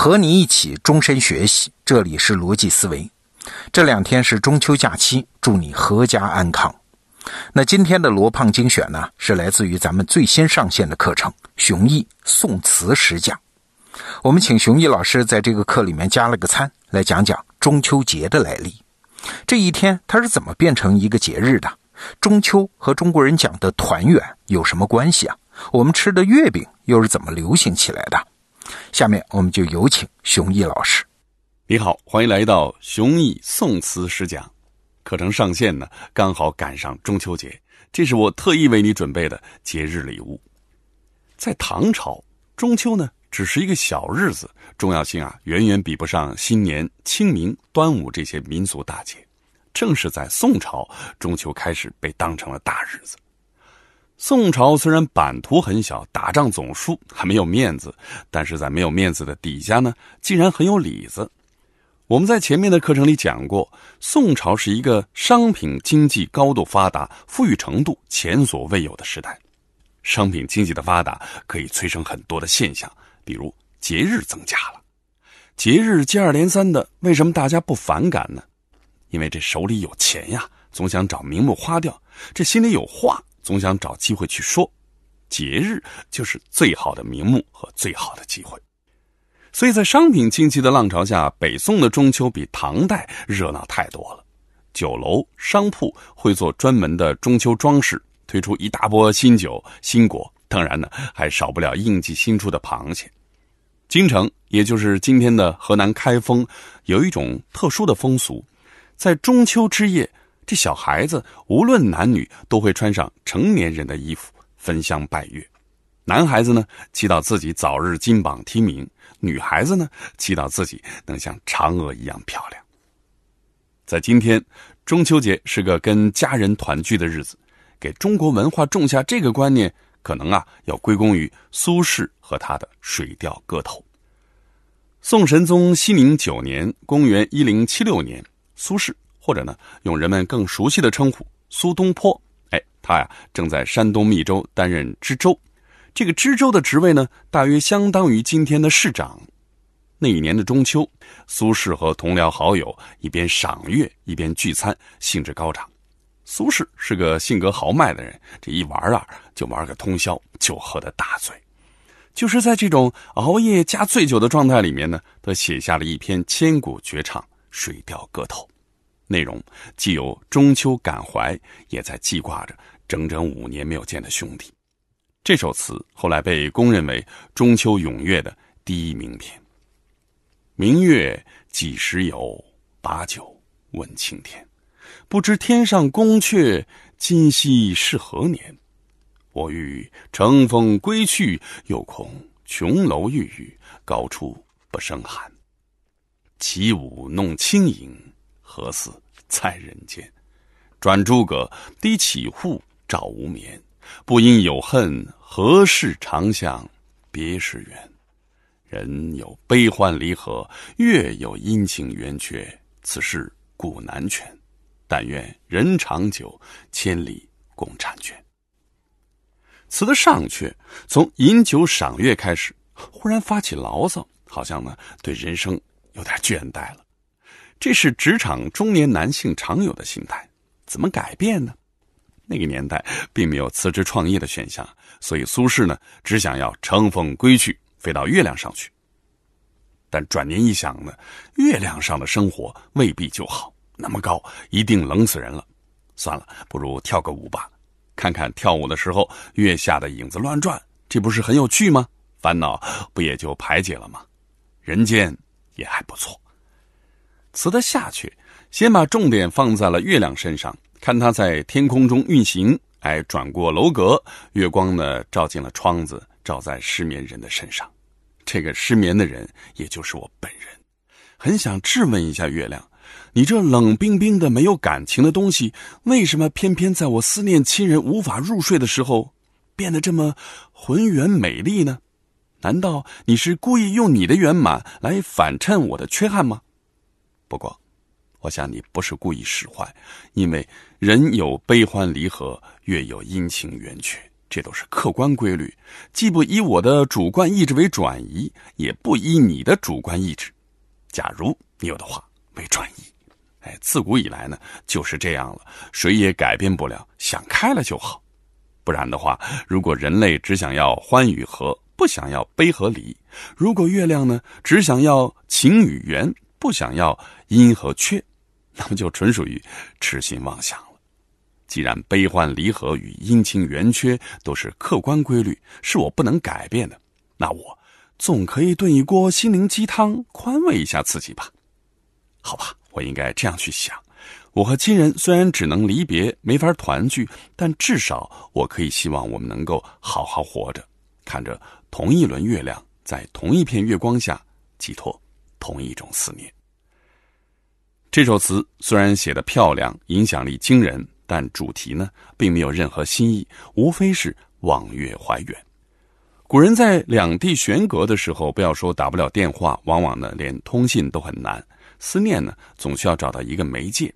和你一起终身学习。这里是逻辑思维。这两天是中秋假期，祝你阖家安康。那今天的罗胖精选呢，是来自于咱们最新上线的课程《熊毅宋词十讲》。我们请熊毅老师在这个课里面加了个餐，来讲讲中秋节的来历。这一天它是怎么变成一个节日的？中秋和中国人讲的团圆有什么关系啊？我们吃的月饼又是怎么流行起来的？下面我们就有请熊毅老师。你好，欢迎来到熊毅宋词十讲。课程上线呢，刚好赶上中秋节，这是我特意为你准备的节日礼物。在唐朝，中秋呢只是一个小日子，重要性啊远远比不上新年、清明、端午这些民俗大节。正是在宋朝，中秋开始被当成了大日子。宋朝虽然版图很小，打仗总输，还没有面子，但是在没有面子的底下呢，竟然很有里子。我们在前面的课程里讲过，宋朝是一个商品经济高度发达、富裕程度前所未有的时代。商品经济的发达可以催生很多的现象，比如节日增加了，节日接二连三的，为什么大家不反感呢？因为这手里有钱呀，总想找名目花掉；这心里有话，总想找机会去说。节日就是最好的名目和最好的机会。所以在商品经济的浪潮下，北宋的中秋比唐代热闹太多了。酒楼、商铺会做专门的中秋装饰，推出一大波新酒、新果，当然呢，还少不了应季新出的螃蟹。京城，也就是今天的河南开封，有一种特殊的风俗。在中秋之夜，这小孩子无论男女都会穿上成年人的衣服，焚香拜月。男孩子呢，祈祷自己早日金榜题名；女孩子呢，祈祷自己能像嫦娥一样漂亮。在今天，中秋节是个跟家人团聚的日子，给中国文化种下这个观念，可能啊，要归功于苏轼和他的《水调歌头》。宋神宗熙宁九年（公元一零七六年）。苏轼，或者呢，用人们更熟悉的称呼苏东坡。哎，他呀正在山东密州担任知州，这个知州的职位呢，大约相当于今天的市长。那一年的中秋，苏轼和同僚好友一边赏月一边聚餐，兴致高涨。苏轼是个性格豪迈的人，这一玩啊就玩个通宵，就喝得大醉。就是在这种熬夜加醉酒的状态里面呢，他写下了一篇千古绝唱。《水调歌头》，内容既有中秋感怀，也在记挂着整整五年没有见的兄弟。这首词后来被公认为中秋咏月的第一名篇。明月几时有？把酒问青天。不知天上宫阙，今夕是何年？我欲乘风归去，又恐琼楼玉宇，高处不胜寒。起舞弄清影，何似在人间？转朱阁，低绮户，照无眠。不因有恨，何事长向别时圆？人有悲欢离合，月有阴晴圆缺，此事古难全。但愿人长久，千里共婵娟。词的上阙从饮酒赏月开始，忽然发起牢骚，好像呢对人生。有点倦怠了，这是职场中年男性常有的心态。怎么改变呢？那个年代并没有辞职创业的选项，所以苏轼呢只想要乘风归去，飞到月亮上去。但转念一想呢，月亮上的生活未必就好，那么高一定冷死人了。算了，不如跳个舞吧，看看跳舞的时候月下的影子乱转，这不是很有趣吗？烦恼不也就排解了吗？人间。也还不错。词的下去先把重点放在了月亮身上，看它在天空中运行，哎，转过楼阁，月光呢照进了窗子，照在失眠人的身上。这个失眠的人，也就是我本人，很想质问一下月亮：你这冷冰冰的、没有感情的东西，为什么偏偏在我思念亲人、无法入睡的时候，变得这么浑圆美丽呢？难道你是故意用你的圆满来反衬我的缺憾吗？不过，我想你不是故意使坏，因为人有悲欢离合，月有阴晴圆缺，这都是客观规律，既不以我的主观意志为转移，也不以你的主观意志，假如你有的话为转移。哎，自古以来呢就是这样了，谁也改变不了，想开了就好。不然的话，如果人类只想要欢与和，不想要悲和离；如果月亮呢只想要晴与圆，不想要阴和缺，那么就纯属于痴心妄想了。既然悲欢离合与阴晴圆缺都是客观规律，是我不能改变的，那我总可以炖一锅心灵鸡汤，宽慰一下自己吧？好吧。我应该这样去想：我和亲人虽然只能离别，没法团聚，但至少我可以希望我们能够好好活着，看着同一轮月亮，在同一片月光下，寄托同一种思念。这首词虽然写的漂亮，影响力惊人，但主题呢，并没有任何新意，无非是望月怀远。古人在两地悬隔的时候，不要说打不了电话，往往呢，连通信都很难。思念呢，总需要找到一个媒介。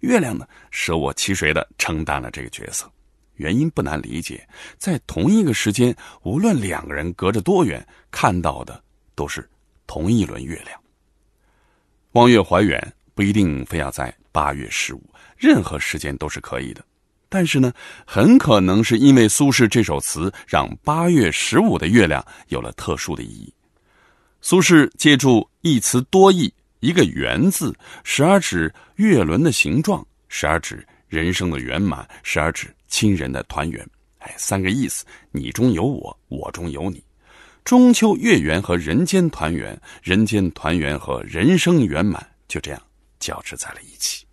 月亮呢，舍我其谁的承担了这个角色。原因不难理解，在同一个时间，无论两个人隔着多远，看到的都是同一轮月亮。望月怀远不一定非要在八月十五，任何时间都是可以的。但是呢，很可能是因为苏轼这首词，让八月十五的月亮有了特殊的意义。苏轼借助一词多义。一个“圆”字，时而指月轮的形状，时而指人生的圆满，时而指亲人的团圆。哎，三个意思，你中有我，我中有你。中秋月圆和人间团圆，人间团圆和人生圆满，就这样交织在了一起。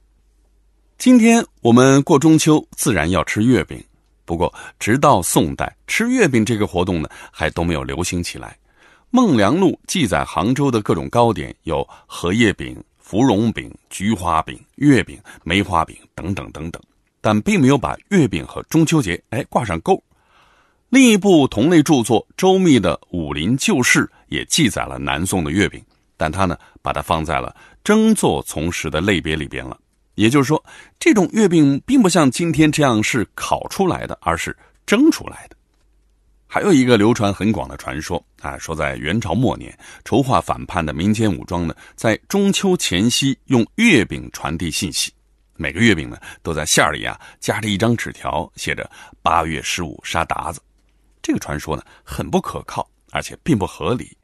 今天我们过中秋，自然要吃月饼。不过，直到宋代，吃月饼这个活动呢，还都没有流行起来。《孟良录》记载杭州的各种糕点有荷叶饼、芙蓉饼、菊花饼、月饼、梅花饼等等等等，但并没有把月饼和中秋节哎挂上钩。另一部同类著作周密的《武林旧事》也记载了南宋的月饼，但他呢把它放在了蒸做从食的类别里边了。也就是说，这种月饼并不像今天这样是烤出来的，而是蒸出来的。还有一个流传很广的传说啊，说在元朝末年，筹划反叛的民间武装呢，在中秋前夕用月饼传递信息。每个月饼呢，都在馅儿里啊夹着一张纸条，写着“八月十五杀鞑子”。这个传说呢，很不可靠，而且并不合理。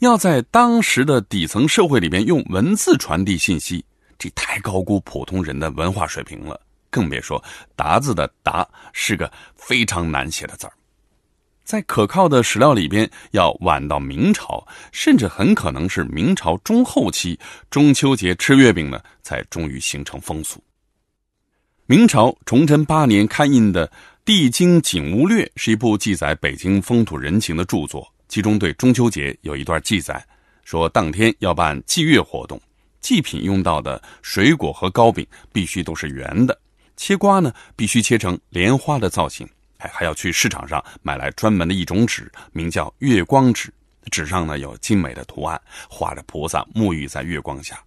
要在当时的底层社会里边用文字传递信息，这太高估普通人的文化水平了。更别说“达”字”的“达”是个非常难写的字儿。在可靠的史料里边，要晚到明朝，甚至很可能是明朝中后期，中秋节吃月饼呢，才终于形成风俗。明朝崇祯八年刊印的《帝京景物略》是一部记载北京风土人情的著作，其中对中秋节有一段记载，说当天要办祭月活动，祭品用到的水果和糕饼必须都是圆的，切瓜呢必须切成莲花的造型。还要去市场上买来专门的一种纸，名叫月光纸。纸上呢有精美的图案，画着菩萨沐浴在月光下。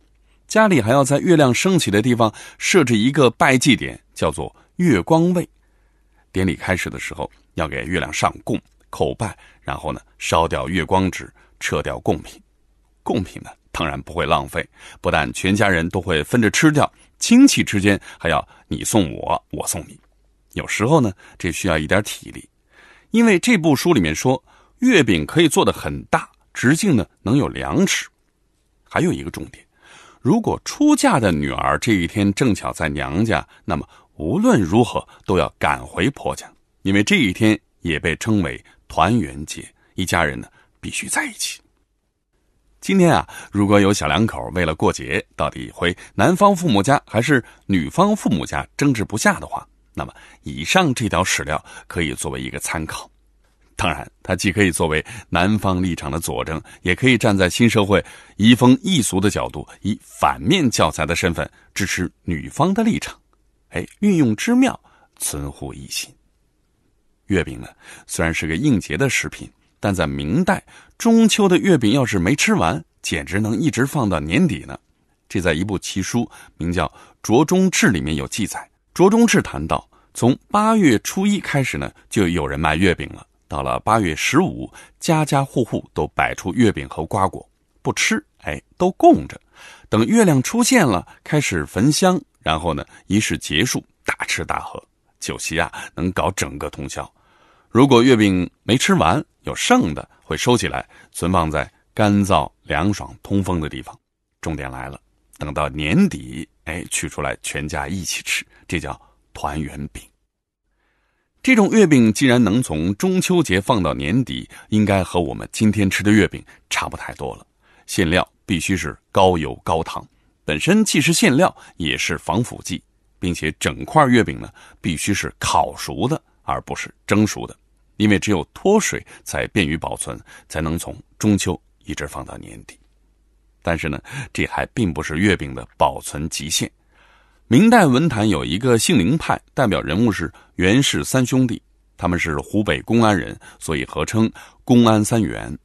家里还要在月亮升起的地方设置一个拜祭点，叫做月光位。典礼开始的时候要给月亮上供、叩拜，然后呢烧掉月光纸，撤掉贡品。贡品呢当然不会浪费，不但全家人都会分着吃掉，亲戚之间还要你送我，我送你。有时候呢，这需要一点体力，因为这部书里面说，月饼可以做的很大，直径呢能有两尺。还有一个重点，如果出嫁的女儿这一天正巧在娘家，那么无论如何都要赶回婆家，因为这一天也被称为团圆节，一家人呢必须在一起。今天啊，如果有小两口为了过节，到底回男方父母家还是女方父母家争执不下的话，那么，以上这条史料可以作为一个参考。当然，它既可以作为男方立场的佐证，也可以站在新社会移风易俗的角度，以反面教材的身份支持女方的立场。哎，运用之妙，存乎一心。月饼呢，虽然是个应节的食品，但在明代，中秋的月饼要是没吃完，简直能一直放到年底呢。这在一部奇书，名叫《酌中志》里面有记载。卓中志谈到，从八月初一开始呢，就有人卖月饼了。到了八月十五，家家户户都摆出月饼和瓜果，不吃，哎，都供着。等月亮出现了，开始焚香，然后呢，仪式结束，大吃大喝，酒席啊，能搞整个通宵。如果月饼没吃完，有剩的，会收起来，存放在干燥、凉爽、通风的地方。重点来了，等到年底，哎，取出来，全家一起吃，这叫团圆饼。这种月饼既然能从中秋节放到年底，应该和我们今天吃的月饼差不太多了。馅料必须是高油高糖，本身既是馅料，也是防腐剂，并且整块月饼呢必须是烤熟的，而不是蒸熟的，因为只有脱水才便于保存，才能从中秋一直放到年底。但是呢，这还并不是月饼的保存极限。明代文坛有一个杏林派，代表人物是袁氏三兄弟，他们是湖北公安人，所以合称公安三元。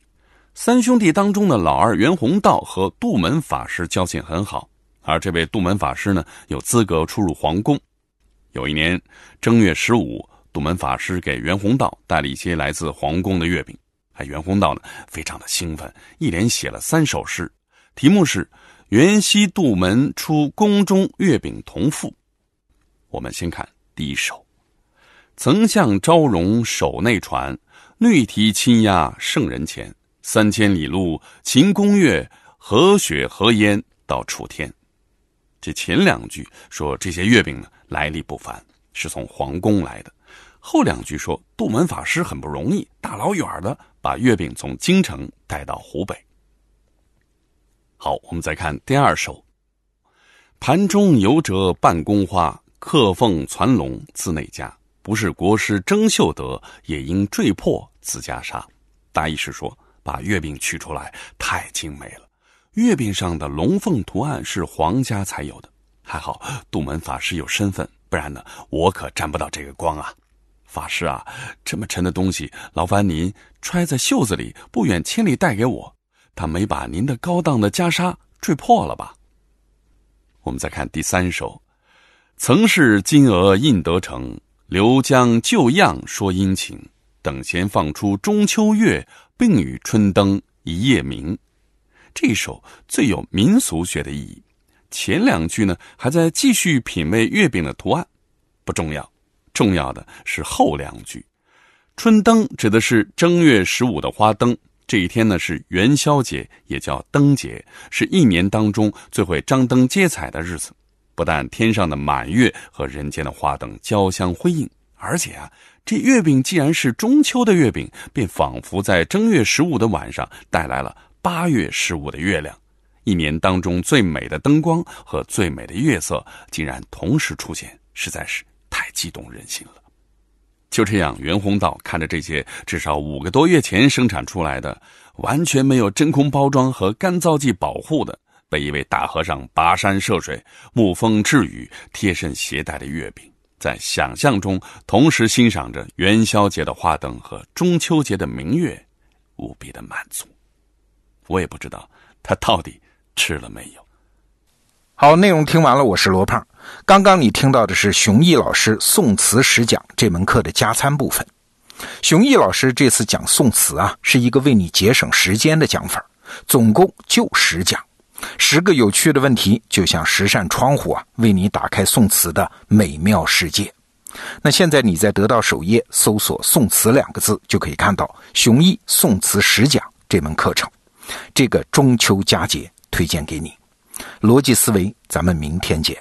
三兄弟当中的老二袁宏道和杜门法师交情很好，而这位杜门法师呢，有资格出入皇宫。有一年正月十五，杜门法师给袁宏道带了一些来自皇宫的月饼，哎，袁宏道呢非常的兴奋，一连写了三首诗，题目是。元夕杜门出宫中月饼同赋。我们先看第一首：曾向昭容手内传，绿堤亲压圣人前。三千里路秦宫月，何雪何烟到楚天。这前两句说这些月饼呢来历不凡，是从皇宫来的；后两句说杜门法师很不容易，大老远的把月饼从京城带到湖北。好，我们再看第二首。盘中游者半宫花，客凤攒龙自内家。不是国师争秀德，也应坠破自家杀。大意是说，把月饼取出来太精美了，月饼上的龙凤图案是皇家才有的。还好杜门法师有身份，不然呢，我可沾不到这个光啊。法师啊，这么沉的东西，劳烦您揣在袖子里，不远千里带给我。他没把您的高档的袈裟坠破了吧？我们再看第三首：曾是金娥印得成，刘江旧样说殷勤。等闲放出中秋月，并与春灯一夜明。这首最有民俗学的意义。前两句呢，还在继续品味月饼的图案，不重要，重要的是后两句。春灯指的是正月十五的花灯。这一天呢是元宵节，也叫灯节，是一年当中最会张灯结彩的日子。不但天上的满月和人间的花灯交相辉映，而且啊，这月饼既然是中秋的月饼，便仿佛在正月十五的晚上带来了八月十五的月亮。一年当中最美的灯光和最美的月色竟然同时出现，实在是太激动人心了。就这样，袁宏道看着这些至少五个多月前生产出来的、完全没有真空包装和干燥剂保护的、被一位大和尚跋山涉水、沐风致雨贴身携带的月饼，在想象中同时欣赏着元宵节的花灯和中秋节的明月，无比的满足。我也不知道他到底吃了没有。好，内容听完了，我是罗胖。刚刚你听到的是熊毅老师宋词十讲这门课的加餐部分。熊毅老师这次讲宋词啊，是一个为你节省时间的讲法，总共就十讲，十个有趣的问题，就像十扇窗户啊，为你打开宋词的美妙世界。那现在你在得到首页搜索“宋词”两个字，就可以看到熊毅宋词十讲这门课程。这个中秋佳节推荐给你。逻辑思维，咱们明天见。